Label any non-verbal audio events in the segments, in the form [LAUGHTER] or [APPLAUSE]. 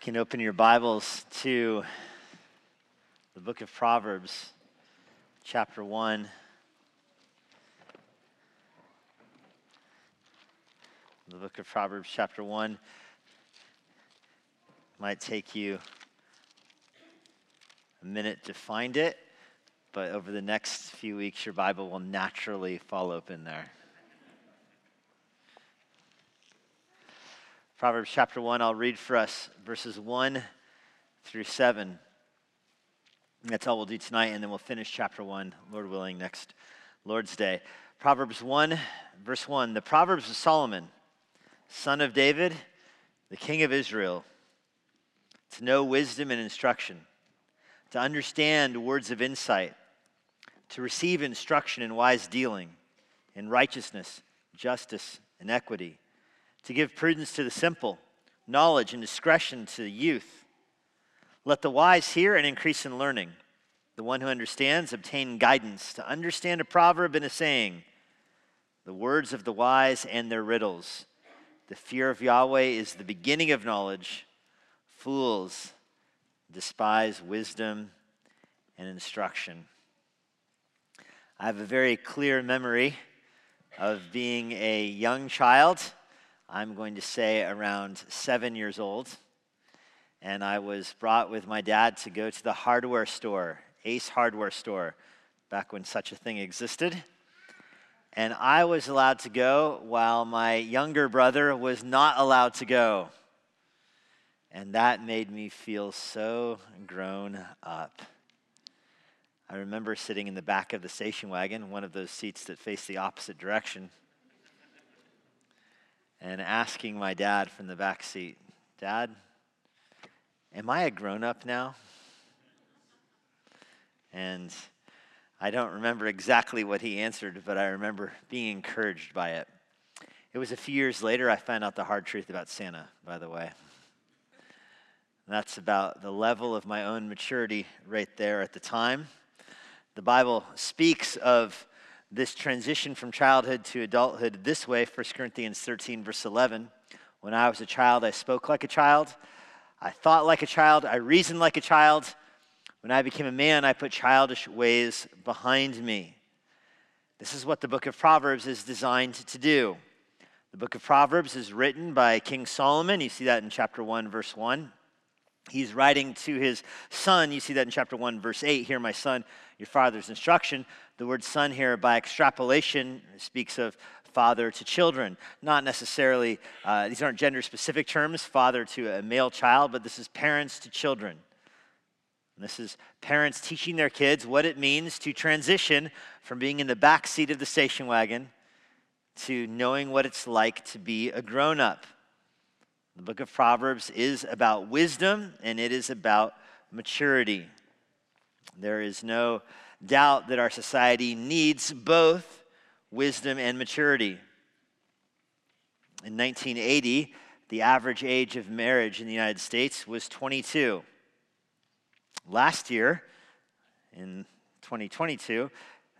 can open your Bibles to the book of Proverbs, chapter 1. The book of Proverbs, chapter 1, might take you a minute to find it, but over the next few weeks, your Bible will naturally fall open there. Proverbs chapter 1, I'll read for us verses 1 through 7. That's all we'll do tonight, and then we'll finish chapter 1, Lord willing, next Lord's Day. Proverbs 1, verse 1. The Proverbs of Solomon, son of David, the king of Israel, to know wisdom and instruction, to understand words of insight, to receive instruction in wise dealing, in righteousness, justice, and equity to give prudence to the simple, knowledge and discretion to the youth. Let the wise hear and increase in learning. The one who understands obtain guidance to understand a proverb and a saying, the words of the wise and their riddles. The fear of Yahweh is the beginning of knowledge. Fools despise wisdom and instruction. I have a very clear memory of being a young child I'm going to say around seven years old. And I was brought with my dad to go to the hardware store, Ace Hardware Store, back when such a thing existed. And I was allowed to go while my younger brother was not allowed to go. And that made me feel so grown up. I remember sitting in the back of the station wagon, one of those seats that face the opposite direction and asking my dad from the back seat, Dad, am I a grown up now? And I don't remember exactly what he answered, but I remember being encouraged by it. It was a few years later I found out the hard truth about Santa, by the way. that's about the level of my own maturity right there at the time. The Bible speaks of this transition from childhood to adulthood this way 1 Corinthians 13, verse 11. When I was a child, I spoke like a child, I thought like a child, I reasoned like a child. When I became a man, I put childish ways behind me. This is what the book of Proverbs is designed to do. The book of Proverbs is written by King Solomon. You see that in chapter 1, verse 1. He's writing to his son. You see that in chapter 1, verse 8. Hear, my son, your father's instruction. The word son here, by extrapolation, speaks of father to children. Not necessarily, uh, these aren't gender specific terms, father to a male child, but this is parents to children. And this is parents teaching their kids what it means to transition from being in the back seat of the station wagon to knowing what it's like to be a grown up. The book of Proverbs is about wisdom and it is about maturity. There is no doubt that our society needs both wisdom and maturity. In 1980, the average age of marriage in the United States was 22. Last year, in 2022,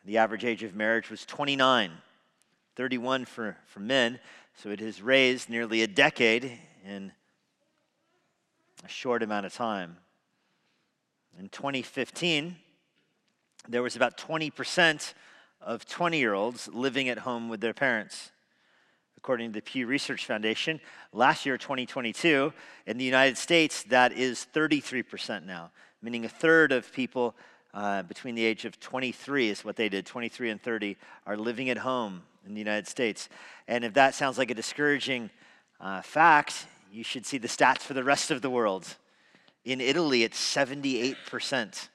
the average age of marriage was 29, 31 for, for men. So it has raised nearly a decade in a short amount of time. In 2015, there was about 20% of 20 year olds living at home with their parents. According to the Pew Research Foundation, last year, 2022, in the United States, that is 33% now, meaning a third of people uh, between the age of 23 is what they did, 23 and 30, are living at home in the United States. And if that sounds like a discouraging uh, fact, you should see the stats for the rest of the world. In Italy, it's 78%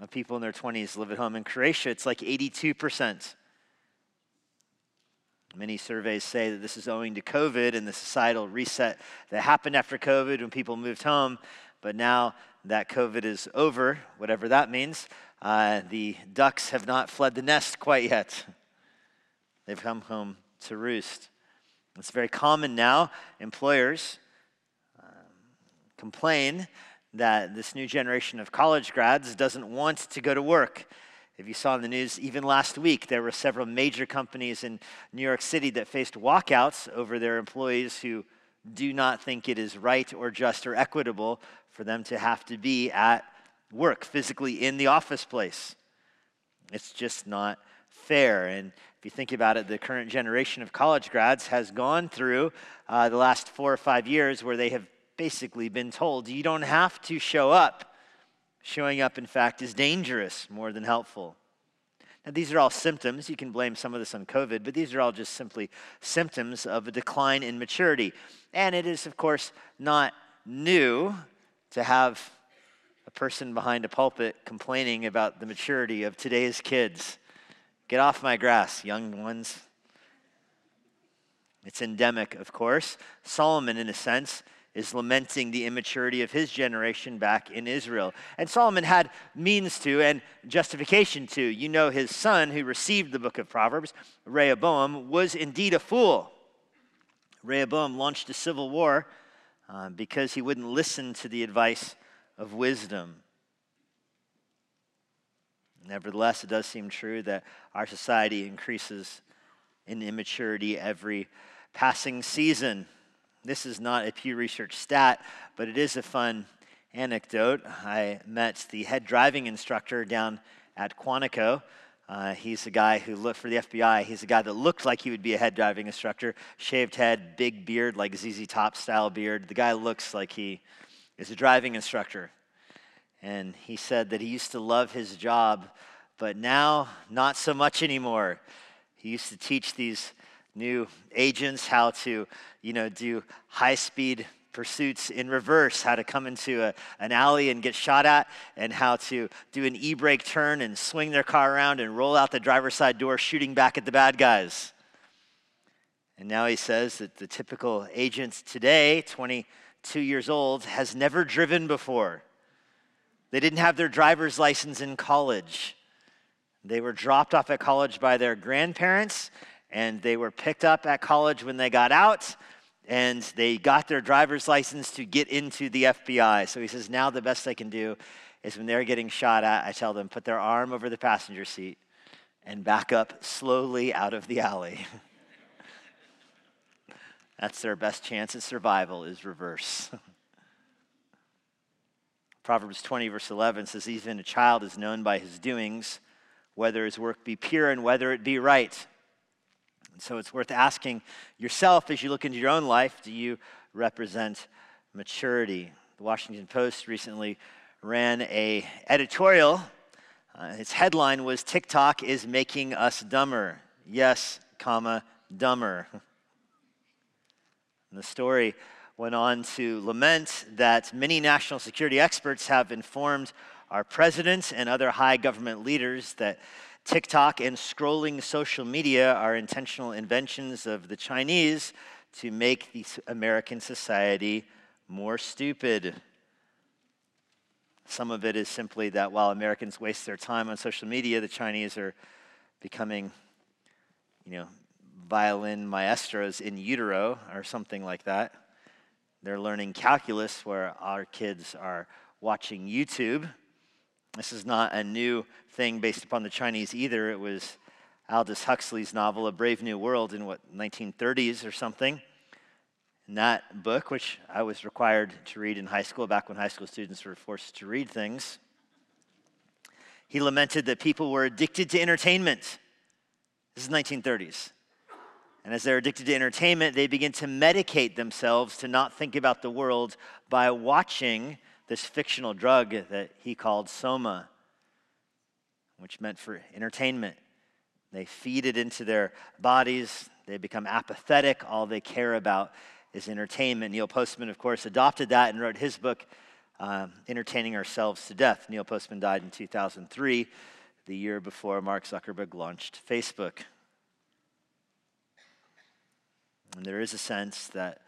of people in their 20s live at home. In Croatia, it's like 82%. Many surveys say that this is owing to COVID and the societal reset that happened after COVID when people moved home. But now that COVID is over, whatever that means, uh, the ducks have not fled the nest quite yet. They've come home to roost. It's very common now. Employers um, complain that this new generation of college grads doesn't want to go to work. If you saw in the news, even last week, there were several major companies in New York City that faced walkouts over their employees who do not think it is right or just or equitable for them to have to be at work physically in the office place. It's just not fair. And if you think about it, the current generation of college grads has gone through uh, the last four or five years where they have basically been told you don't have to show up. Showing up, in fact, is dangerous more than helpful. Now, these are all symptoms. You can blame some of this on COVID, but these are all just simply symptoms of a decline in maturity. And it is, of course, not new to have a person behind a pulpit complaining about the maturity of today's kids. Get off my grass, young ones. It's endemic, of course. Solomon, in a sense, is lamenting the immaturity of his generation back in Israel. And Solomon had means to and justification to. You know, his son, who received the book of Proverbs, Rehoboam, was indeed a fool. Rehoboam launched a civil war uh, because he wouldn't listen to the advice of wisdom. Nevertheless, it does seem true that our society increases in immaturity every passing season. This is not a Pew Research stat, but it is a fun anecdote. I met the head driving instructor down at Quantico. Uh, he's a guy who looked for the FBI. He's a guy that looked like he would be a head driving instructor. Shaved head, big beard, like ZZ Top style beard. The guy looks like he is a driving instructor. And he said that he used to love his job, but now not so much anymore. He used to teach these new agents how to, you know, do high speed pursuits in reverse, how to come into a, an alley and get shot at, and how to do an e brake turn and swing their car around and roll out the driver's side door, shooting back at the bad guys. And now he says that the typical agent today, 22 years old, has never driven before. They didn't have their driver's license in college. They were dropped off at college by their grandparents and they were picked up at college when they got out and they got their driver's license to get into the FBI. So he says, now the best I can do is when they're getting shot at, I tell them, put their arm over the passenger seat and back up slowly out of the alley. [LAUGHS] That's their best chance at survival is reverse. [LAUGHS] Proverbs 20, verse 11 says, Even a child is known by his doings, whether his work be pure and whether it be right. And So it's worth asking yourself as you look into your own life do you represent maturity? The Washington Post recently ran a editorial. Uh, its headline was TikTok is making us dumber. Yes, comma, dumber. [LAUGHS] And the story went on to lament that many national security experts have informed our president and other high government leaders that TikTok and scrolling social media are intentional inventions of the Chinese to make the American society more stupid. Some of it is simply that while Americans waste their time on social media, the Chinese are becoming, you know, violin maestros in utero or something like that. They're learning calculus where our kids are watching YouTube this is not a new thing based upon the Chinese either. It was Aldous Huxley's novel, A Brave New World, in what, 1930s or something. In that book, which I was required to read in high school, back when high school students were forced to read things, he lamented that people were addicted to entertainment. This is 1930s. And as they're addicted to entertainment, they begin to medicate themselves to not think about the world by watching this fictional drug that he called soma, which meant for entertainment. They feed it into their bodies, they become apathetic. All they care about is entertainment. Neil Postman, of course, adopted that and wrote his book, um, Entertaining Ourselves to Death. Neil Postman died in 2003, the year before Mark Zuckerberg launched Facebook. And there is a sense that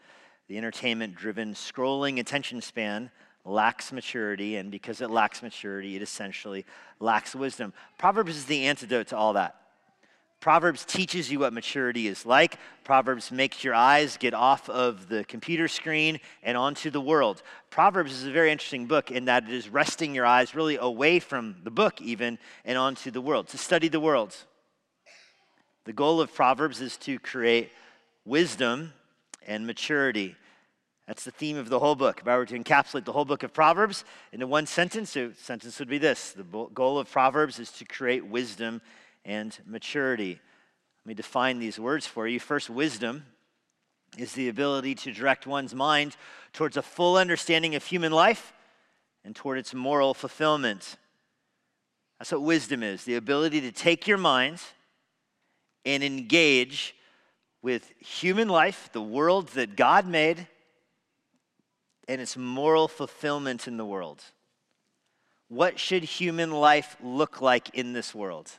the entertainment driven scrolling attention span lacks maturity, and because it lacks maturity, it essentially lacks wisdom. Proverbs is the antidote to all that. Proverbs teaches you what maturity is like. Proverbs makes your eyes get off of the computer screen and onto the world. Proverbs is a very interesting book in that it is resting your eyes really away from the book, even, and onto the world, to study the world. The goal of Proverbs is to create wisdom and maturity. That's the theme of the whole book. If I were to encapsulate the whole book of Proverbs into one sentence, the sentence would be this The goal of Proverbs is to create wisdom and maturity. Let me define these words for you. First, wisdom is the ability to direct one's mind towards a full understanding of human life and toward its moral fulfillment. That's what wisdom is the ability to take your mind and engage with human life, the world that God made and its moral fulfillment in the world. What should human life look like in this world?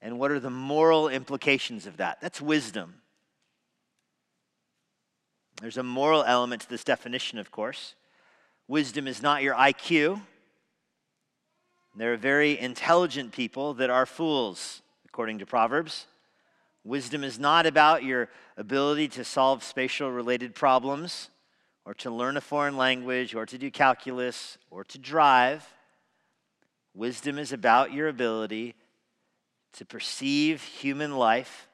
And what are the moral implications of that? That's wisdom. There's a moral element to this definition, of course. Wisdom is not your IQ. There are very intelligent people that are fools, according to Proverbs. Wisdom is not about your ability to solve spatial related problems or to learn a foreign language or to do calculus or to drive. Wisdom is about your ability to perceive human life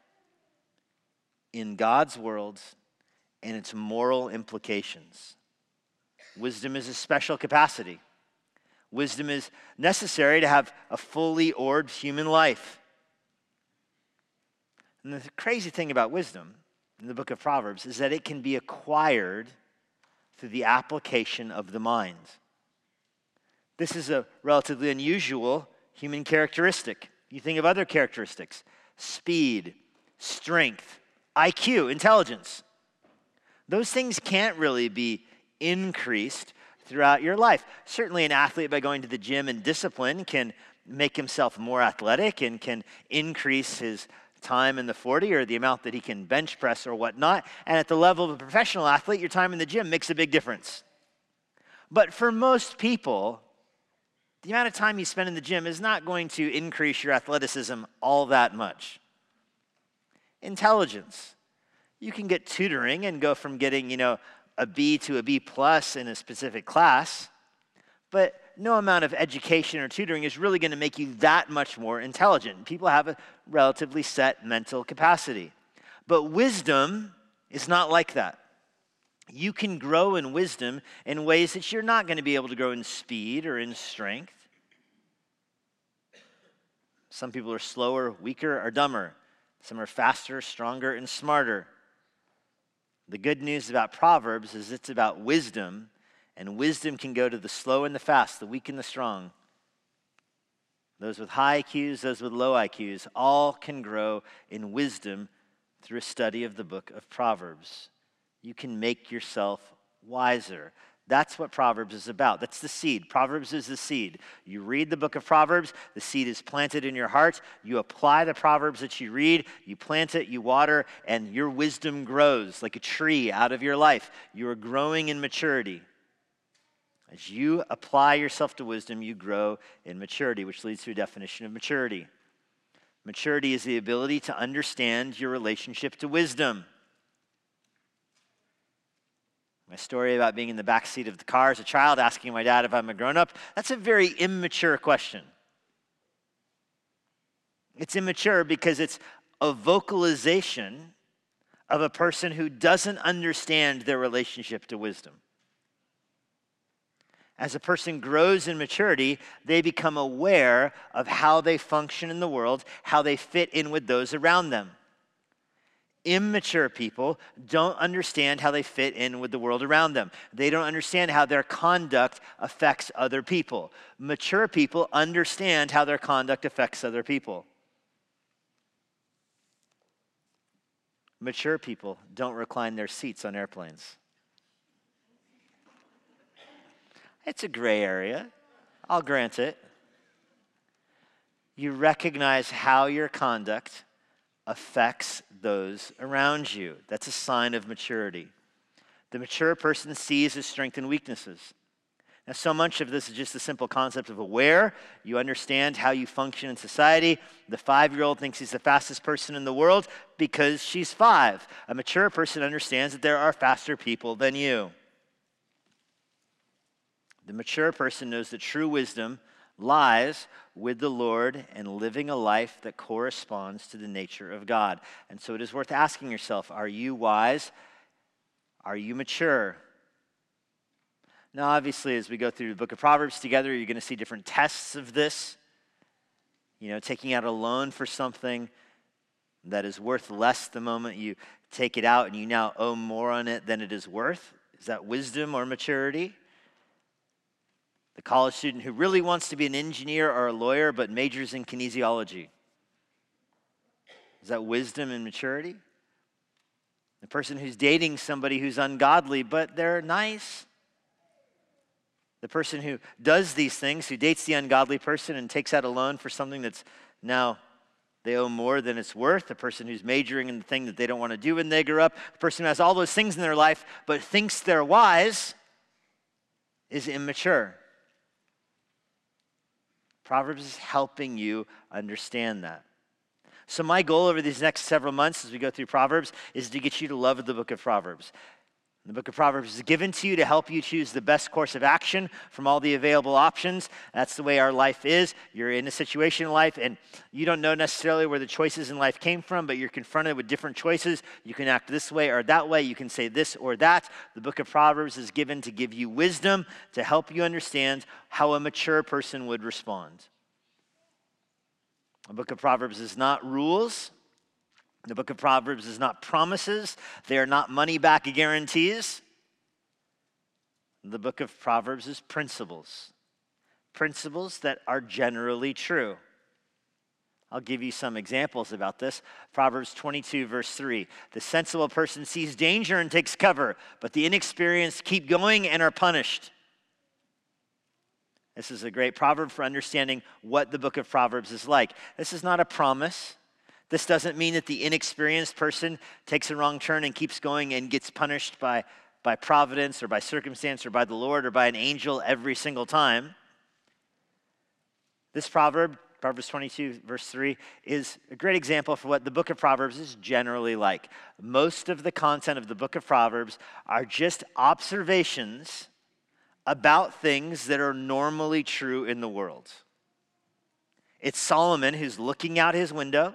in God's world and its moral implications. Wisdom is a special capacity. Wisdom is necessary to have a fully orbed human life. And the crazy thing about wisdom in the book of Proverbs is that it can be acquired through the application of the mind. This is a relatively unusual human characteristic. You think of other characteristics speed, strength, IQ, intelligence. Those things can't really be increased throughout your life. Certainly, an athlete, by going to the gym and discipline, can make himself more athletic and can increase his time in the 40 or the amount that he can bench press or whatnot. And at the level of a professional athlete, your time in the gym makes a big difference. But for most people, the amount of time you spend in the gym is not going to increase your athleticism all that much. Intelligence. You can get tutoring and go from getting, you know, a B to a B plus in a specific class, but no amount of education or tutoring is really going to make you that much more intelligent. People have a relatively set mental capacity. But wisdom is not like that. You can grow in wisdom in ways that you're not going to be able to grow in speed or in strength. Some people are slower, weaker, or dumber. Some are faster, stronger, and smarter. The good news about Proverbs is it's about wisdom and wisdom can go to the slow and the fast, the weak and the strong. Those with high IQs, those with low IQs, all can grow in wisdom through a study of the book of Proverbs. You can make yourself wiser. That's what Proverbs is about. That's the seed. Proverbs is the seed. You read the book of Proverbs, the seed is planted in your heart. You apply the Proverbs that you read, you plant it, you water, and your wisdom grows like a tree out of your life. You are growing in maturity. As you apply yourself to wisdom, you grow in maturity, which leads to a definition of maturity. Maturity is the ability to understand your relationship to wisdom. My story about being in the back seat of the car as a child, asking my dad if I'm a grown up, that's a very immature question. It's immature because it's a vocalization of a person who doesn't understand their relationship to wisdom as a person grows in maturity, they become aware of how they function in the world, how they fit in with those around them. Immature people don't understand how they fit in with the world around them. They don't understand how their conduct affects other people. Mature people understand how their conduct affects other people. Mature people don't recline their seats on airplanes. It's a gray area. I'll grant it. You recognize how your conduct affects those around you. That's a sign of maturity. The mature person sees his strengths and weaknesses. Now, so much of this is just the simple concept of aware. You understand how you function in society. The five year old thinks he's the fastest person in the world because she's five. A mature person understands that there are faster people than you. The mature person knows that true wisdom lies with the Lord and living a life that corresponds to the nature of God. And so it is worth asking yourself are you wise? Are you mature? Now, obviously, as we go through the book of Proverbs together, you're going to see different tests of this. You know, taking out a loan for something that is worth less the moment you take it out and you now owe more on it than it is worth. Is that wisdom or maturity? The college student who really wants to be an engineer or a lawyer but majors in kinesiology. Is that wisdom and maturity? The person who's dating somebody who's ungodly but they're nice. The person who does these things, who dates the ungodly person and takes out a loan for something that's now they owe more than it's worth. The person who's majoring in the thing that they don't want to do when they grow up. The person who has all those things in their life but thinks they're wise is immature. Proverbs is helping you understand that. So, my goal over these next several months as we go through Proverbs is to get you to love the book of Proverbs. The book of Proverbs is given to you to help you choose the best course of action from all the available options. That's the way our life is. You're in a situation in life and you don't know necessarily where the choices in life came from, but you're confronted with different choices. You can act this way or that way. You can say this or that. The book of Proverbs is given to give you wisdom to help you understand how a mature person would respond. The book of Proverbs is not rules, the book of Proverbs is not promises, they are not money back guarantees. The book of Proverbs is principles, principles that are generally true. I'll give you some examples about this. Proverbs 22, verse 3. The sensible person sees danger and takes cover, but the inexperienced keep going and are punished. This is a great proverb for understanding what the book of Proverbs is like. This is not a promise. This doesn't mean that the inexperienced person takes a wrong turn and keeps going and gets punished by, by providence or by circumstance or by the Lord or by an angel every single time. This proverb, Proverbs 22, verse 3, is a great example for what the book of Proverbs is generally like. Most of the content of the book of Proverbs are just observations about things that are normally true in the world. It's Solomon who's looking out his window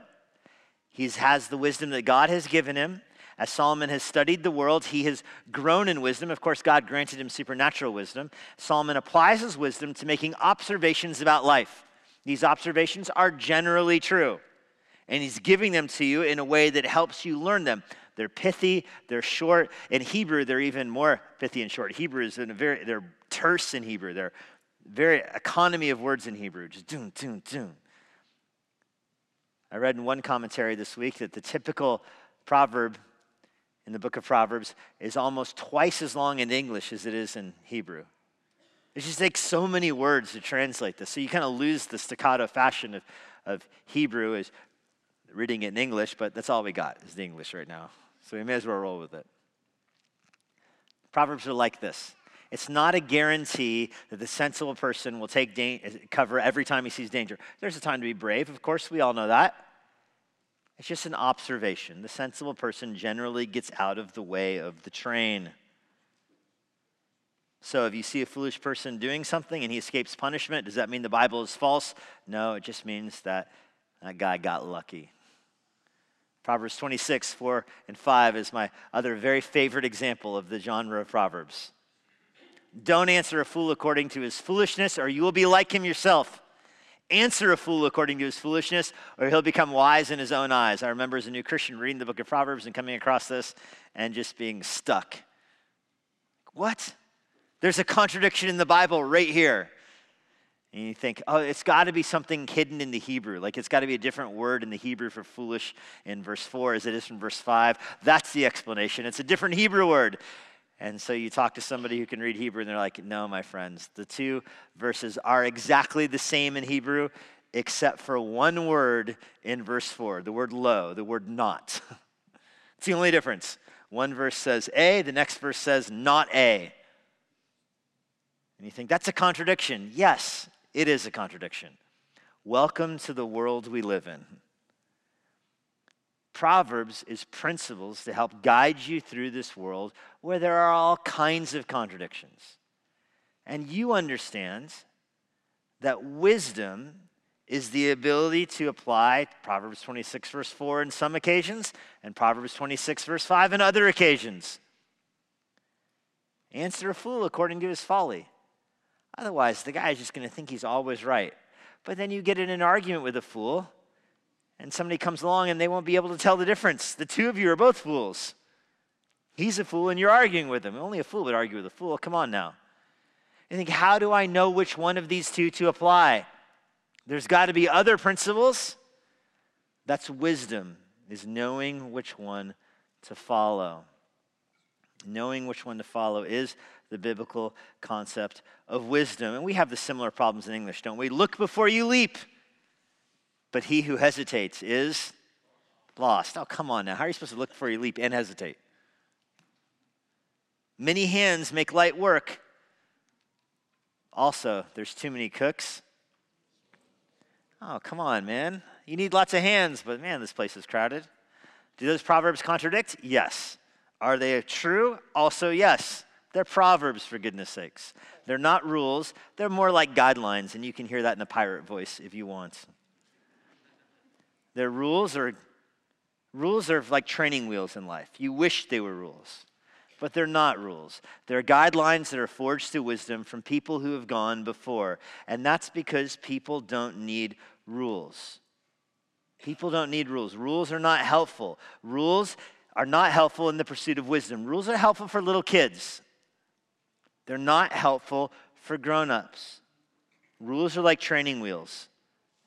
he has the wisdom that God has given him. As Solomon has studied the world, he has grown in wisdom. Of course, God granted him supernatural wisdom. Solomon applies his wisdom to making observations about life. These observations are generally true, and he's giving them to you in a way that helps you learn them. They're pithy, they're short. In Hebrew, they're even more pithy and short. Hebrew is in a very, they're terse in Hebrew. They're very economy of words in Hebrew, just doom, doom, doom. I read in one commentary this week that the typical proverb in the book of Proverbs is almost twice as long in English as it is in Hebrew. It just takes so many words to translate this. So you kind of lose the staccato fashion of, of Hebrew as reading it in English, but that's all we got is the English right now. So we may as well roll with it. Proverbs are like this. It's not a guarantee that the sensible person will take da- cover every time he sees danger. There's a time to be brave, of course, we all know that. It's just an observation. The sensible person generally gets out of the way of the train. So if you see a foolish person doing something and he escapes punishment, does that mean the Bible is false? No, it just means that that guy got lucky. Proverbs 26, 4 and 5 is my other very favorite example of the genre of Proverbs. Don't answer a fool according to his foolishness, or you will be like him yourself. Answer a fool according to his foolishness, or he'll become wise in his own eyes. I remember as a new Christian reading the book of Proverbs and coming across this and just being stuck. What? There's a contradiction in the Bible right here. And you think, oh, it's got to be something hidden in the Hebrew. Like it's got to be a different word in the Hebrew for foolish in verse 4 as it is in verse 5. That's the explanation. It's a different Hebrew word. And so you talk to somebody who can read Hebrew, and they're like, no, my friends, the two verses are exactly the same in Hebrew, except for one word in verse 4 the word lo, the word not. [LAUGHS] it's the only difference. One verse says A, the next verse says not A. And you think, that's a contradiction. Yes, it is a contradiction. Welcome to the world we live in. Proverbs is principles to help guide you through this world where there are all kinds of contradictions. And you understand that wisdom is the ability to apply Proverbs 26, verse 4 in some occasions, and Proverbs 26, verse 5 in other occasions. Answer a fool according to his folly. Otherwise, the guy is just going to think he's always right. But then you get in an argument with a fool, and somebody comes along and they won't be able to tell the difference. The two of you are both fools. He's a fool and you're arguing with him. Only a fool would argue with a fool. Come on now. You think, how do I know which one of these two to apply? There's got to be other principles. That's wisdom, is knowing which one to follow. Knowing which one to follow is the biblical concept of wisdom. And we have the similar problems in English, don't we? Look before you leap. But he who hesitates is lost. Oh, come on now. How are you supposed to look before you leap and hesitate? Many hands make light work. Also, there's too many cooks. Oh, come on, man. You need lots of hands, but man, this place is crowded. Do those proverbs contradict? Yes. Are they true? Also, yes. They're proverbs, for goodness sakes. They're not rules, they're more like guidelines, and you can hear that in a pirate voice if you want. Their rules are rules are like training wheels in life. You wish they were rules but they're not rules. They're guidelines that are forged through wisdom from people who have gone before. And that's because people don't need rules. People don't need rules. Rules are not helpful. Rules are not helpful in the pursuit of wisdom. Rules are helpful for little kids, they're not helpful for grown ups. Rules are like training wheels.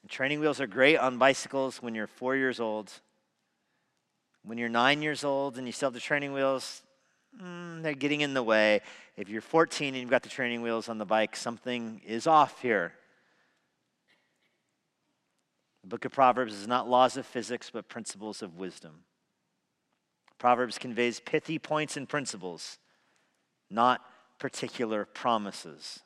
Training wheels are great on bicycles when you're four years old. When you're nine years old and you still have the training wheels, mm, they're getting in the way. If you're 14 and you've got the training wheels on the bike, something is off here. The book of Proverbs is not laws of physics, but principles of wisdom. Proverbs conveys pithy points and principles, not particular promises.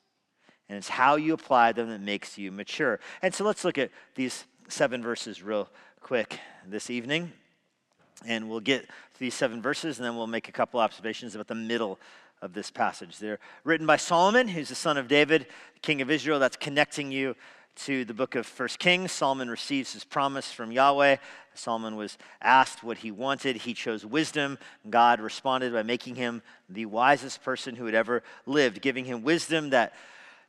And it's how you apply them that makes you mature. And so let's look at these seven verses real quick this evening. And we'll get these seven verses, and then we'll make a couple observations about the middle of this passage. They're written by Solomon, who's the son of David, king of Israel. That's connecting you to the book of First Kings. Solomon receives his promise from Yahweh. Solomon was asked what he wanted. He chose wisdom. God responded by making him the wisest person who had ever lived, giving him wisdom that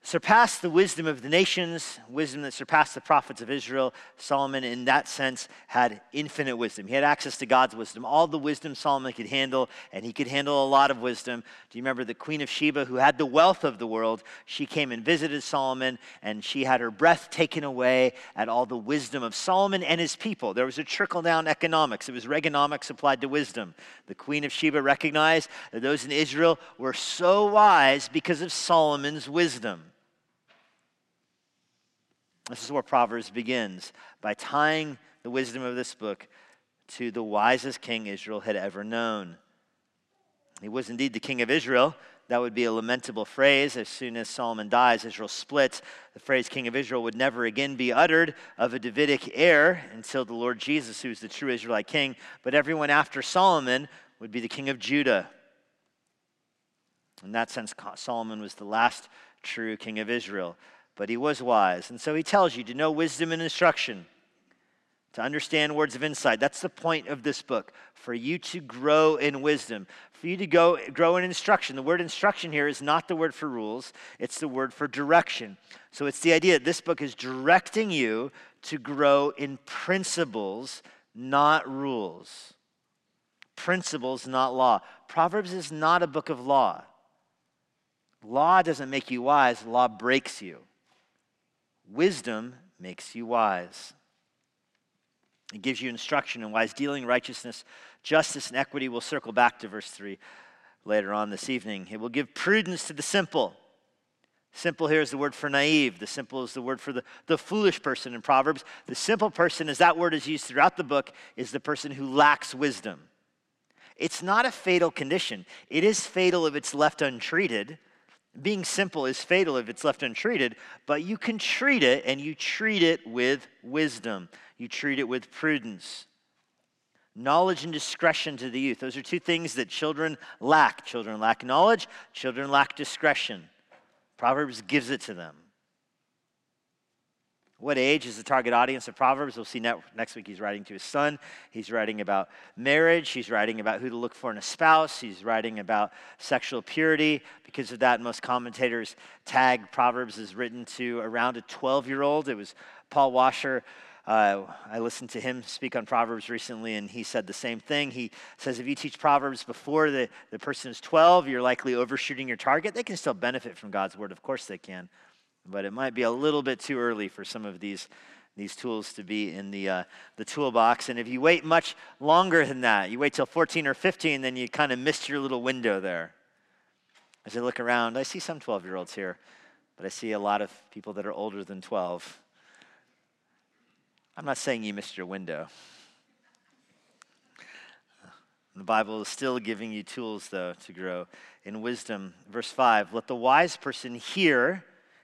surpassed the wisdom of the nations, wisdom that surpassed the prophets of Israel. Solomon, in that sense, had infinite wisdom. He had access to God's wisdom, all the wisdom Solomon could handle, and he could handle a lot of wisdom. Do you remember the Queen of Sheba, who had the wealth of the world? She came and visited Solomon, and she had her breath taken away at all the wisdom of Solomon and his people. There was a trickle down economics, it was Reaganomics applied to wisdom. The Queen of Sheba recognized that those in Israel were so wise because of Solomon's wisdom. This is where Proverbs begins by tying the wisdom of this book to the wisest king Israel had ever known. He was indeed the king of Israel. That would be a lamentable phrase. As soon as Solomon dies, Israel splits. The phrase king of Israel would never again be uttered of a Davidic heir until the Lord Jesus, who is the true Israelite king. But everyone after Solomon would be the king of Judah. In that sense, Solomon was the last true king of Israel but he was wise. And so he tells you to know wisdom and instruction, to understand words of insight. That's the point of this book, for you to grow in wisdom, for you to go, grow in instruction. The word instruction here is not the word for rules, it's the word for direction. So it's the idea that this book is directing you to grow in principles, not rules. Principles, not law. Proverbs is not a book of law. Law doesn't make you wise, law breaks you. Wisdom makes you wise. It gives you instruction in wise dealing, righteousness, justice, and equity. We'll circle back to verse 3 later on this evening. It will give prudence to the simple. Simple here is the word for naive. The simple is the word for the, the foolish person in Proverbs. The simple person, as that word is used throughout the book, is the person who lacks wisdom. It's not a fatal condition. It is fatal if it's left untreated, being simple is fatal if it's left untreated, but you can treat it and you treat it with wisdom. You treat it with prudence. Knowledge and discretion to the youth. Those are two things that children lack. Children lack knowledge, children lack discretion. Proverbs gives it to them. What age is the target audience of Proverbs? We'll see next week he's writing to his son. He's writing about marriage. He's writing about who to look for in a spouse. He's writing about sexual purity. Because of that, most commentators tag Proverbs as written to around a 12 year old. It was Paul Washer. Uh, I listened to him speak on Proverbs recently, and he said the same thing. He says if you teach Proverbs before the, the person is 12, you're likely overshooting your target. They can still benefit from God's word, of course they can but it might be a little bit too early for some of these these tools to be in the, uh, the toolbox. And if you wait much longer than that, you wait till 14 or 15, then you kind of missed your little window there. As I look around, I see some 12 year olds here, but I see a lot of people that are older than 12. I'm not saying you missed your window. The Bible is still giving you tools, though, to grow in wisdom. Verse 5 Let the wise person hear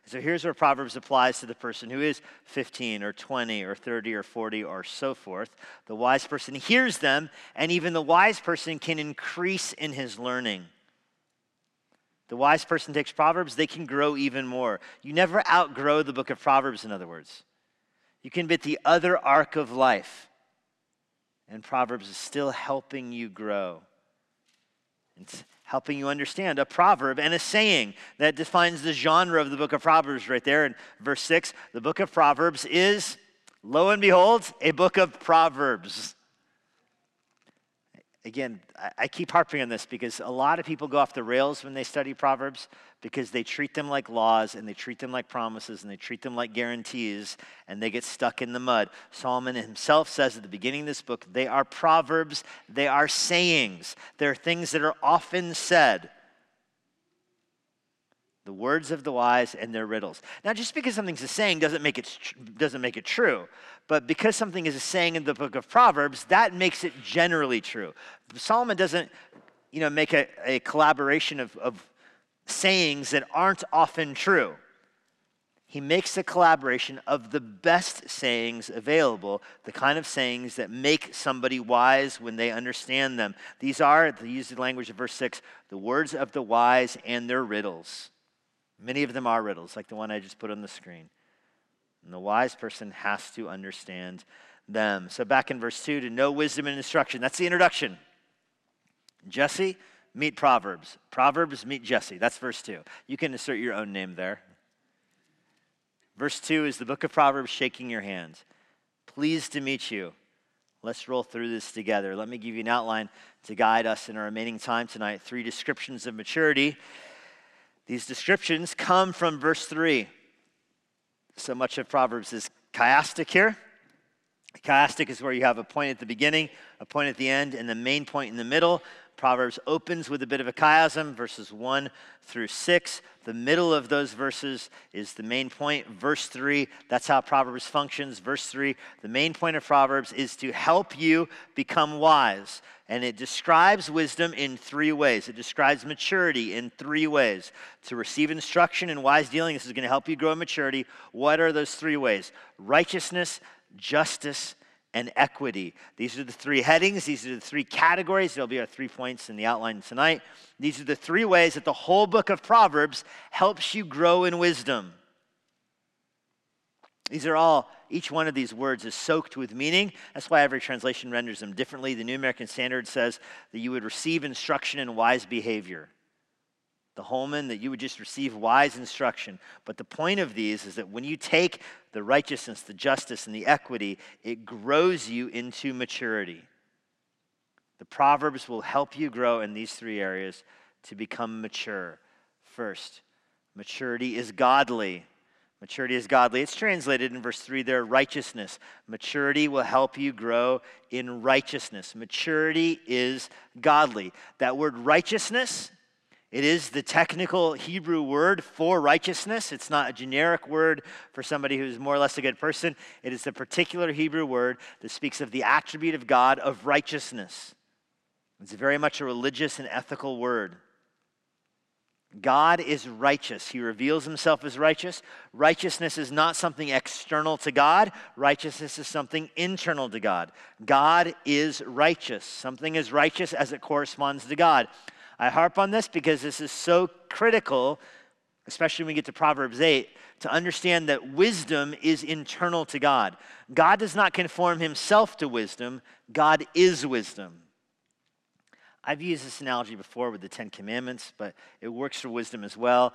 so here's where Proverbs applies to the person who is 15 or 20 or 30 or 40 or so forth. The wise person hears them, and even the wise person can increase in his learning. The wise person takes Proverbs, they can grow even more. You never outgrow the book of Proverbs, in other words. You can be at the other arc of life, and Proverbs is still helping you grow. It's helping you understand a proverb and a saying that defines the genre of the book of Proverbs right there in verse 6. The book of Proverbs is, lo and behold, a book of Proverbs. Again, I keep harping on this because a lot of people go off the rails when they study Proverbs because they treat them like laws and they treat them like promises and they treat them like guarantees and they get stuck in the mud. Solomon himself says at the beginning of this book, they are proverbs, they are sayings, they're things that are often said. The words of the wise and their riddles. Now, just because something's a saying doesn't make it, doesn't make it true. But because something is a saying in the book of Proverbs, that makes it generally true. Solomon doesn't you know, make a, a collaboration of, of sayings that aren't often true. He makes a collaboration of the best sayings available, the kind of sayings that make somebody wise when they understand them. These are, to use the language of verse 6, the words of the wise and their riddles. Many of them are riddles, like the one I just put on the screen. And the wise person has to understand them. So, back in verse 2, to know wisdom and instruction, that's the introduction. Jesse, meet Proverbs. Proverbs meet Jesse. That's verse 2. You can insert your own name there. Verse 2 is the book of Proverbs shaking your hand. Pleased to meet you. Let's roll through this together. Let me give you an outline to guide us in our remaining time tonight. Three descriptions of maturity. These descriptions come from verse 3. So much of Proverbs is chiastic here. Chiastic is where you have a point at the beginning, a point at the end, and the main point in the middle. Proverbs opens with a bit of a chiasm, verses 1 through 6. The middle of those verses is the main point. Verse 3, that's how Proverbs functions. Verse 3, the main point of Proverbs is to help you become wise. And it describes wisdom in three ways. It describes maturity in three ways. To receive instruction in wise dealing, this is going to help you grow in maturity. What are those three ways? Righteousness, justice, and equity. These are the three headings, these are the three categories. There'll be our three points in the outline tonight. These are the three ways that the whole book of Proverbs helps you grow in wisdom. These are all, each one of these words is soaked with meaning. That's why every translation renders them differently. The New American Standard says that you would receive instruction in wise behavior the Holman, that you would just receive wise instruction. But the point of these is that when you take the righteousness, the justice, and the equity, it grows you into maturity. The Proverbs will help you grow in these three areas to become mature. First, maturity is godly. Maturity is godly. It's translated in verse 3 there righteousness. Maturity will help you grow in righteousness. Maturity is godly. That word righteousness it is the technical Hebrew word for righteousness. It's not a generic word for somebody who's more or less a good person. It is the particular Hebrew word that speaks of the attribute of God of righteousness. It's very much a religious and ethical word. God is righteous. He reveals himself as righteous. Righteousness is not something external to God, righteousness is something internal to God. God is righteous. Something is righteous as it corresponds to God. I harp on this because this is so critical especially when we get to Proverbs 8, to understand that wisdom is internal to God. God does not conform himself to wisdom, God is wisdom. I've used this analogy before with the Ten Commandments, but it works for wisdom as well.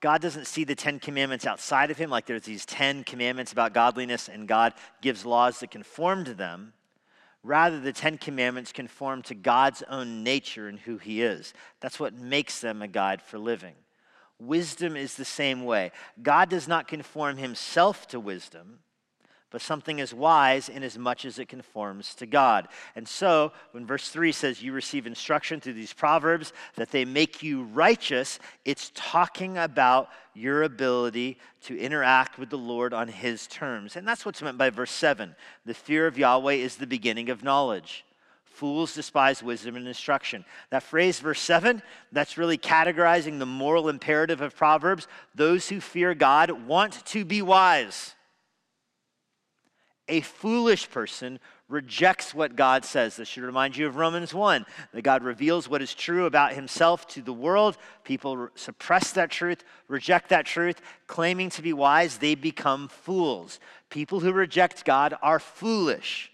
God doesn't see the Ten Commandments outside of him, like there's these Ten Commandments about godliness, and God gives laws that conform to them. Rather, the Ten Commandments conform to God's own nature and who he is. That's what makes them a guide for living. Wisdom is the same way. God does not conform himself to wisdom, but something is wise in as much as it conforms to God. And so, when verse 3 says you receive instruction through these proverbs that they make you righteous, it's talking about your ability to interact with the Lord on his terms. And that's what's meant by verse 7. The fear of Yahweh is the beginning of knowledge. Fools despise wisdom and instruction. That phrase, verse 7, that's really categorizing the moral imperative of Proverbs. Those who fear God want to be wise. A foolish person rejects what God says. This should remind you of Romans 1 that God reveals what is true about himself to the world. People suppress that truth, reject that truth, claiming to be wise, they become fools. People who reject God are foolish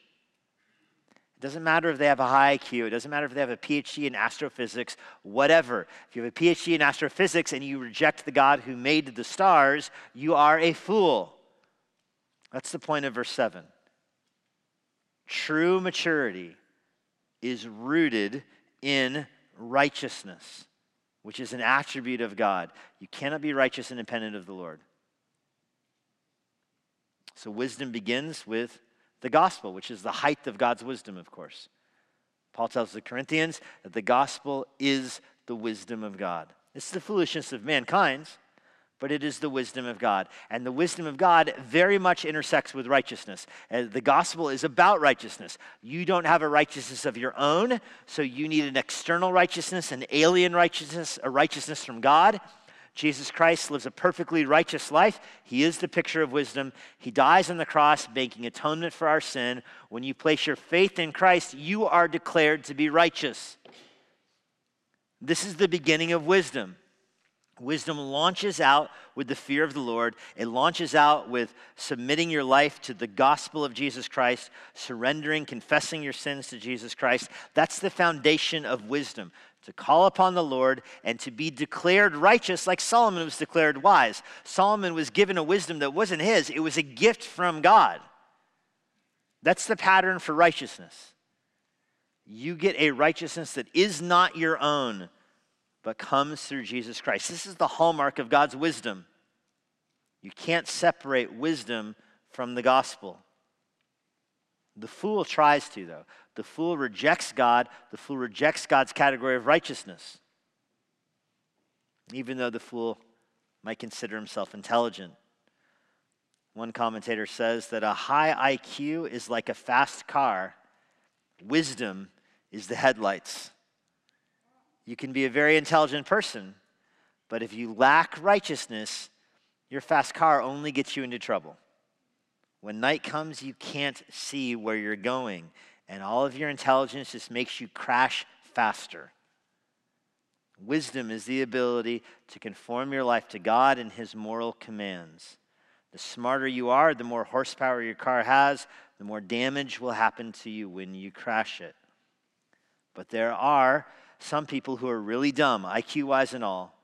It doesn't matter if they have a high IQ, it doesn't matter if they have a PhD in astrophysics, whatever. If you have a PhD in astrophysics and you reject the God who made the stars, you are a fool. That's the point of verse 7. True maturity is rooted in righteousness, which is an attribute of God. You cannot be righteous independent of the Lord. So wisdom begins with the gospel, which is the height of God's wisdom, of course. Paul tells the Corinthians that the gospel is the wisdom of God. It's the foolishness of mankind, but it is the wisdom of God. And the wisdom of God very much intersects with righteousness. Uh, the gospel is about righteousness. You don't have a righteousness of your own, so you need an external righteousness, an alien righteousness, a righteousness from God. Jesus Christ lives a perfectly righteous life. He is the picture of wisdom. He dies on the cross, making atonement for our sin. When you place your faith in Christ, you are declared to be righteous. This is the beginning of wisdom. Wisdom launches out with the fear of the Lord. It launches out with submitting your life to the gospel of Jesus Christ, surrendering, confessing your sins to Jesus Christ. That's the foundation of wisdom to call upon the Lord and to be declared righteous like Solomon was declared wise. Solomon was given a wisdom that wasn't his, it was a gift from God. That's the pattern for righteousness. You get a righteousness that is not your own, but comes through Jesus Christ. This is the hallmark of God's wisdom. You can't separate wisdom from the gospel. The fool tries to, though. The fool rejects God. The fool rejects God's category of righteousness, even though the fool might consider himself intelligent. One commentator says that a high IQ is like a fast car, wisdom is the headlights. You can be a very intelligent person, but if you lack righteousness, your fast car only gets you into trouble. When night comes, you can't see where you're going, and all of your intelligence just makes you crash faster. Wisdom is the ability to conform your life to God and His moral commands. The smarter you are, the more horsepower your car has, the more damage will happen to you when you crash it. But there are some people who are really dumb, IQ wise and all,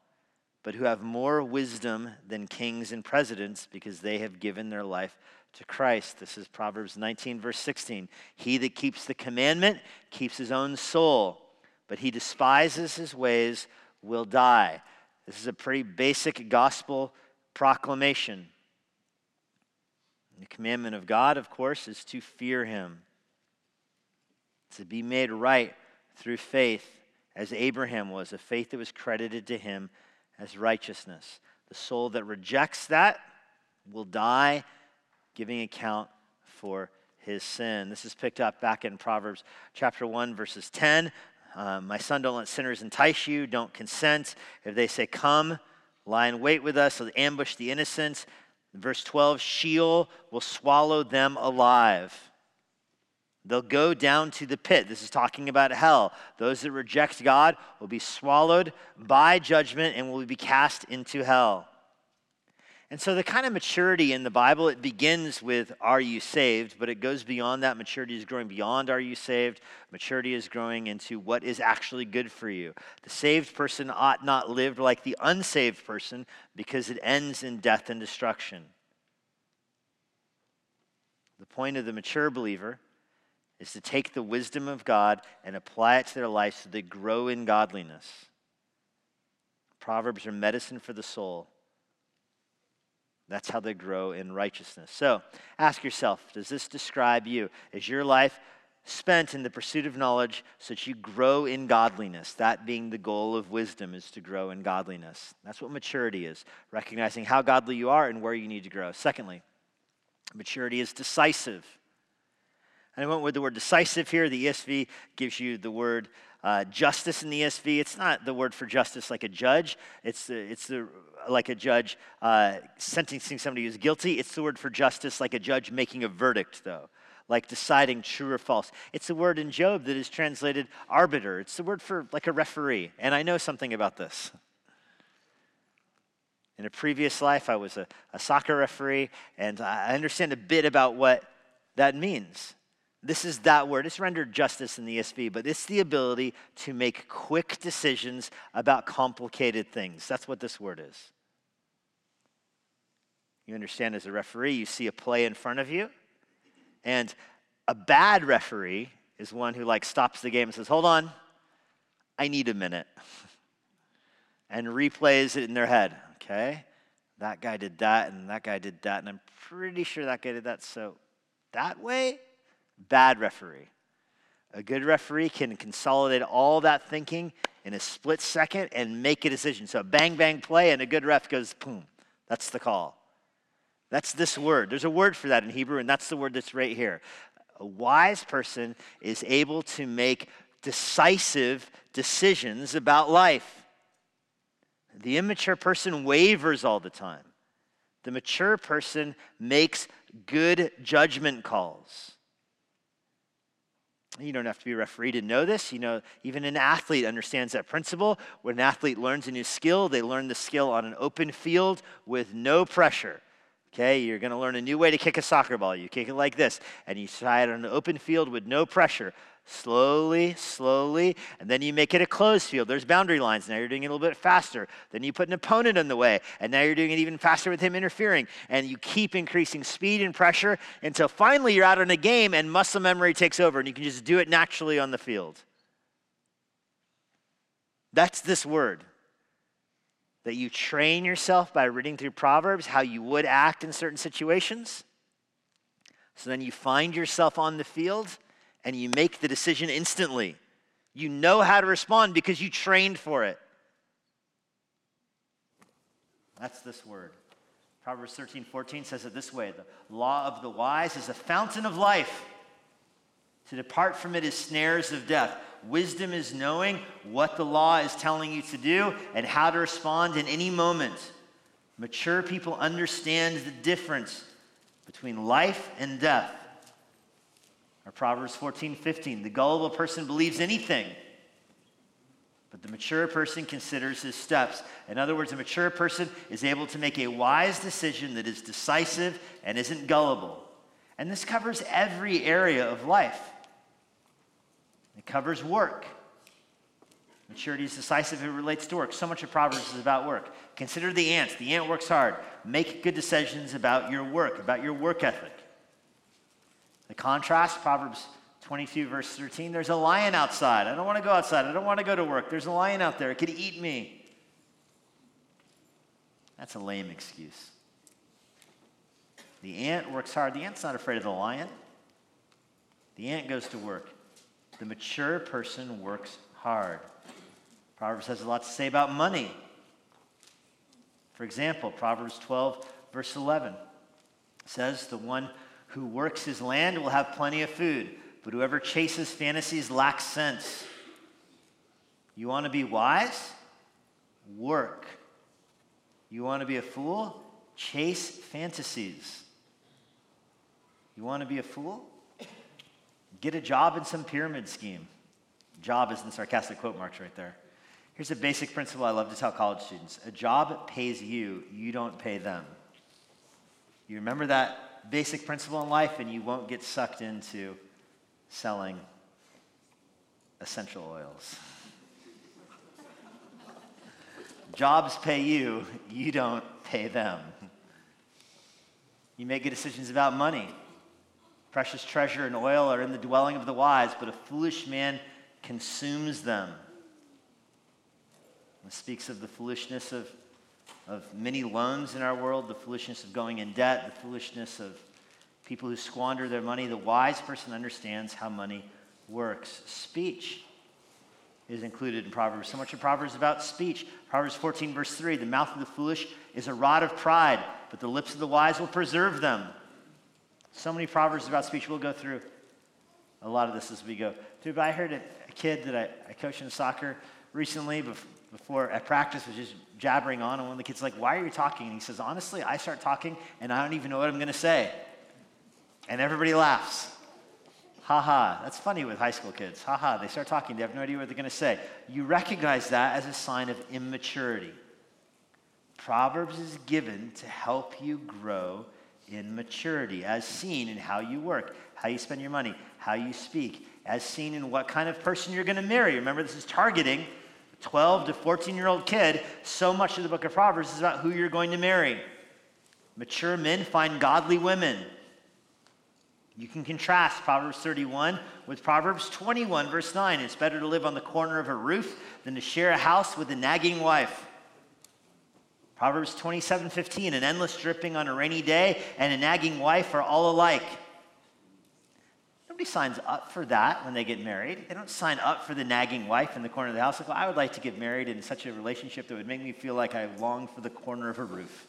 but who have more wisdom than kings and presidents because they have given their life to Christ. This is Proverbs 19, verse 16. He that keeps the commandment keeps his own soul, but he despises his ways will die. This is a pretty basic gospel proclamation. The commandment of God, of course, is to fear him, to be made right through faith, as Abraham was, a faith that was credited to him as righteousness. The soul that rejects that will die giving account for his sin. This is picked up back in Proverbs chapter 1, verses 10. Um, My son, don't let sinners entice you. Don't consent. If they say, Come, lie in wait with us, they'll ambush the innocent. Verse 12 Sheol will swallow them alive. They'll go down to the pit. This is talking about hell. Those that reject God will be swallowed by judgment and will be cast into hell. And so the kind of maturity in the Bible, it begins with are you saved, but it goes beyond that. Maturity is growing beyond are you saved. Maturity is growing into what is actually good for you. The saved person ought not live like the unsaved person because it ends in death and destruction. The point of the mature believer is to take the wisdom of God and apply it to their life so they grow in godliness. Proverbs are medicine for the soul that's how they grow in righteousness. So ask yourself does this describe you? Is your life spent in the pursuit of knowledge so that you grow in godliness? That being the goal of wisdom is to grow in godliness. That's what maturity is, recognizing how godly you are and where you need to grow. Secondly, maturity is decisive. And I went with the word decisive here. The ESV gives you the word uh, justice in the ESV. It's not the word for justice like a judge. It's the, it's the like a judge uh, sentencing somebody who's guilty. It's the word for justice, like a judge making a verdict, though, like deciding true or false. It's the word in Job that is translated arbiter. It's the word for like a referee. And I know something about this. In a previous life, I was a, a soccer referee, and I understand a bit about what that means. This is that word. It's rendered justice in the ESV, but it's the ability to make quick decisions about complicated things. That's what this word is. You understand, as a referee, you see a play in front of you, and a bad referee is one who like stops the game and says, "Hold on, I need a minute," [LAUGHS] and replays it in their head. Okay, that guy did that, and that guy did that, and I'm pretty sure that guy did that. So that way, bad referee. A good referee can consolidate all that thinking in a split second and make a decision. So bang, bang, play, and a good ref goes, boom. That's the call. That's this word. There's a word for that in Hebrew, and that's the word that's right here. A wise person is able to make decisive decisions about life. The immature person wavers all the time. The mature person makes good judgment calls. You don't have to be a referee to know this. You know, even an athlete understands that principle. When an athlete learns a new skill, they learn the skill on an open field with no pressure. Okay, you're going to learn a new way to kick a soccer ball. You kick it like this, and you try it on an open field with no pressure. Slowly, slowly, and then you make it a closed field. There's boundary lines. Now you're doing it a little bit faster. Then you put an opponent in the way, and now you're doing it even faster with him interfering. And you keep increasing speed and pressure until finally you're out in a game and muscle memory takes over, and you can just do it naturally on the field. That's this word that you train yourself by reading through Proverbs how you would act in certain situations. So then you find yourself on the field and you make the decision instantly. You know how to respond because you trained for it. That's this word. Proverbs 13, 14 says it this way The law of the wise is a fountain of life. To depart from it is snares of death. Wisdom is knowing what the law is telling you to do and how to respond in any moment. Mature people understand the difference between life and death. Or Proverbs 14, 15. The gullible person believes anything, but the mature person considers his steps. In other words, a mature person is able to make a wise decision that is decisive and isn't gullible. And this covers every area of life. It covers work. Maturity is decisive. It relates to work. So much of Proverbs is about work. Consider the ants. The ant works hard. Make good decisions about your work, about your work ethic. The contrast, Proverbs 22, verse 13, there's a lion outside. I don't want to go outside. I don't want to go to work. There's a lion out there. It could eat me. That's a lame excuse. The ant works hard. The ant's not afraid of the lion. The ant goes to work. The mature person works hard. Proverbs has a lot to say about money. For example, Proverbs 12, verse 11 says, The one who works his land will have plenty of food, but whoever chases fantasies lacks sense. You want to be wise? Work. You want to be a fool? Chase fantasies. You want to be a fool? Get a job in some pyramid scheme. Job is in sarcastic quote marks right there. Here's a basic principle I love to tell college students a job pays you, you don't pay them. You remember that basic principle in life, and you won't get sucked into selling essential oils. Jobs pay you, you don't pay them. You make good decisions about money. Precious treasure and oil are in the dwelling of the wise, but a foolish man consumes them. It speaks of the foolishness of, of many loans in our world, the foolishness of going in debt, the foolishness of people who squander their money. The wise person understands how money works. Speech is included in Proverbs. So much of Proverbs about speech. Proverbs 14, verse 3 The mouth of the foolish is a rod of pride, but the lips of the wise will preserve them. So many Proverbs about speech. We'll go through a lot of this as we go through. But I heard a, kid that I, I coached in soccer recently before at practice was just jabbering on, and one of the kids like, Why are you talking? And he says, Honestly, I start talking and I don't even know what I'm going to say. And everybody laughs. Ha ha. That's funny with high school kids. Ha ha. They start talking, they have no idea what they're going to say. You recognize that as a sign of immaturity. Proverbs is given to help you grow in maturity, as seen in how you work, how you spend your money, how you speak, as seen in what kind of person you're going to marry. Remember, this is targeting 12 to 14 year old kid. So much of the book of Proverbs is about who you're going to marry. Mature men find godly women. You can contrast Proverbs 31 with Proverbs 21, verse 9. It's better to live on the corner of a roof than to share a house with a nagging wife. Proverbs 27, 15. An endless dripping on a rainy day and a nagging wife are all alike. Nobody signs up for that when they get married. They don't sign up for the nagging wife in the corner of the house. Like, well, I would like to get married in such a relationship that would make me feel like I long for the corner of a roof.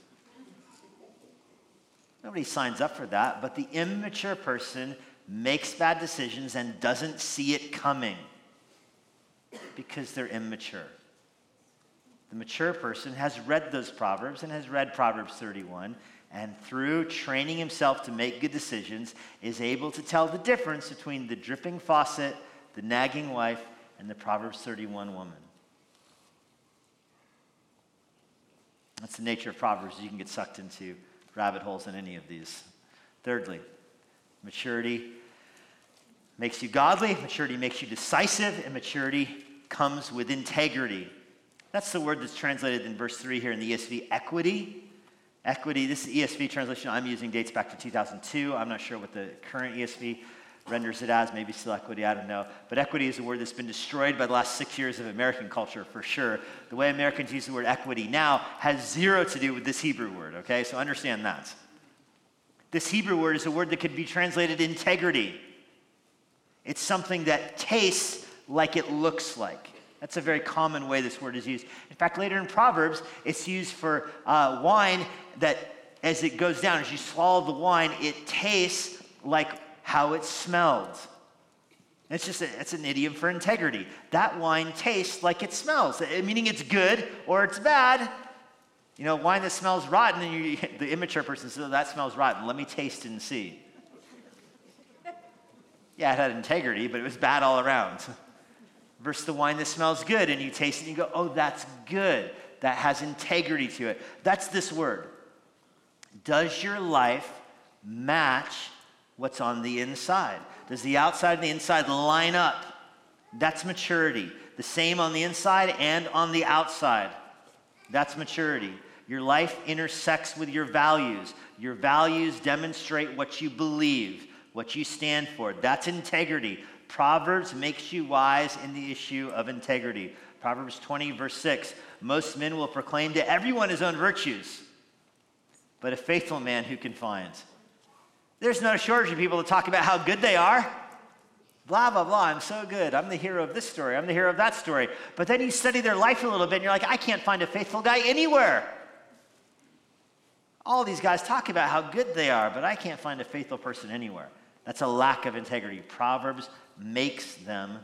Nobody signs up for that, but the immature person makes bad decisions and doesn't see it coming because they're immature. The mature person has read those Proverbs and has read Proverbs 31, and through training himself to make good decisions, is able to tell the difference between the dripping faucet, the nagging wife, and the Proverbs 31 woman. That's the nature of Proverbs. You can get sucked into rabbit holes in any of these. Thirdly, maturity makes you godly, maturity makes you decisive, and maturity comes with integrity. That's the word that's translated in verse 3 here in the ESV equity. Equity, this is ESV translation I'm using dates back to 2002. I'm not sure what the current ESV renders it as, maybe still equity, I don't know. But equity is a word that's been destroyed by the last six years of American culture for sure. The way Americans use the word equity now has zero to do with this Hebrew word, okay? So understand that. This Hebrew word is a word that could be translated integrity. It's something that tastes like it looks like. That's a very common way this word is used. In fact, later in Proverbs, it's used for uh, wine that, as it goes down, as you swallow the wine, it tastes like how it smelled. It's just a, it's an idiom for integrity. That wine tastes like it smells, meaning it's good or it's bad. You know, wine that smells rotten, and you, [LAUGHS] the immature person says, oh, "That smells rotten. Let me taste and see." [LAUGHS] yeah, it had integrity, but it was bad all around. [LAUGHS] Versus the wine that smells good, and you taste it and you go, "Oh, that's good. That has integrity to it." That's this word. Does your life match what's on the inside. Does the outside and the inside line up? That's maturity. The same on the inside and on the outside. That's maturity. Your life intersects with your values. Your values demonstrate what you believe, what you stand for. That's integrity. Proverbs makes you wise in the issue of integrity. Proverbs 20, verse 6 Most men will proclaim to everyone his own virtues, but a faithful man who can find? There's no shortage of people to talk about how good they are. Blah, blah, blah. I'm so good. I'm the hero of this story. I'm the hero of that story. But then you study their life a little bit and you're like, I can't find a faithful guy anywhere. All these guys talk about how good they are, but I can't find a faithful person anywhere. That's a lack of integrity. Proverbs makes them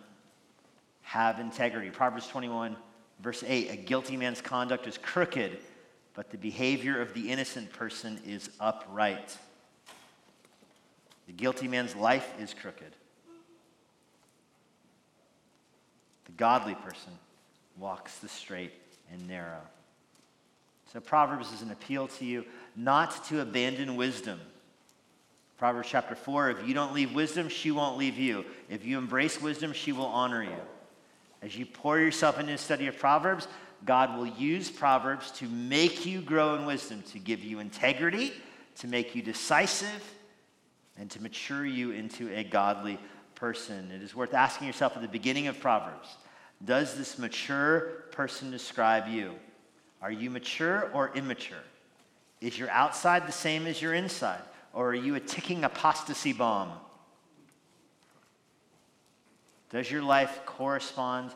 have integrity. Proverbs 21, verse 8 A guilty man's conduct is crooked, but the behavior of the innocent person is upright. The guilty man's life is crooked. The godly person walks the straight and narrow. So, Proverbs is an appeal to you not to abandon wisdom. Proverbs chapter 4 if you don't leave wisdom, she won't leave you. If you embrace wisdom, she will honor you. As you pour yourself into the study of Proverbs, God will use Proverbs to make you grow in wisdom, to give you integrity, to make you decisive, and to mature you into a godly person. It is worth asking yourself at the beginning of Proverbs Does this mature person describe you? Are you mature or immature? Is your outside the same as your inside? Or are you a ticking apostasy bomb? Does your life correspond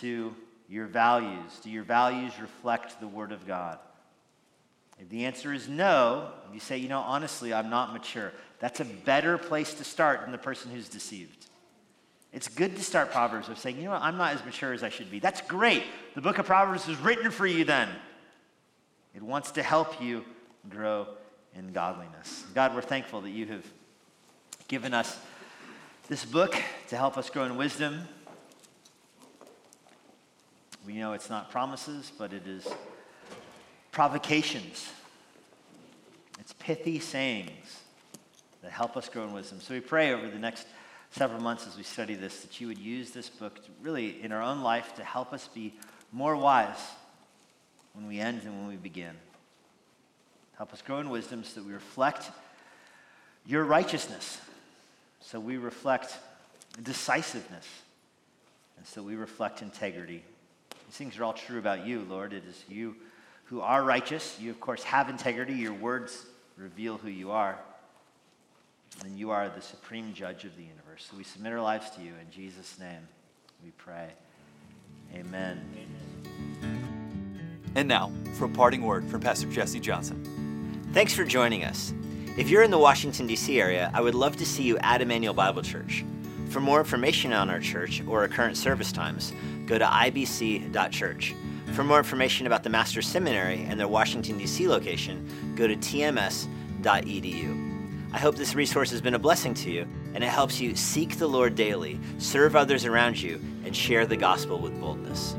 to your values? Do your values reflect the Word of God? If the answer is no, you say, you know, honestly, I'm not mature, that's a better place to start than the person who's deceived. It's good to start Proverbs with saying, you know what, I'm not as mature as I should be. That's great. The book of Proverbs was written for you then. It wants to help you grow in godliness. God, we're thankful that you have given us this book to help us grow in wisdom. We know it's not promises, but it is provocations. It's pithy sayings that help us grow in wisdom. So we pray over the next several months as we study this that you would use this book really in our own life to help us be more wise when we end and when we begin. Help us grow in wisdom so that we reflect your righteousness, so we reflect decisiveness, and so we reflect integrity. These things are all true about you, Lord. It is you who are righteous. You, of course, have integrity. Your words reveal who you are. And you are the supreme judge of the universe. So we submit our lives to you. In Jesus' name, we pray. Amen. And now, for a parting word from Pastor Jesse Johnson. Thanks for joining us. If you're in the Washington, D.C. area, I would love to see you at Immanuel Bible Church. For more information on our church or our current service times, go to ibc.church. For more information about the Master's Seminary and their Washington, D.C. location, go to tms.edu. I hope this resource has been a blessing to you and it helps you seek the Lord daily, serve others around you, and share the gospel with boldness.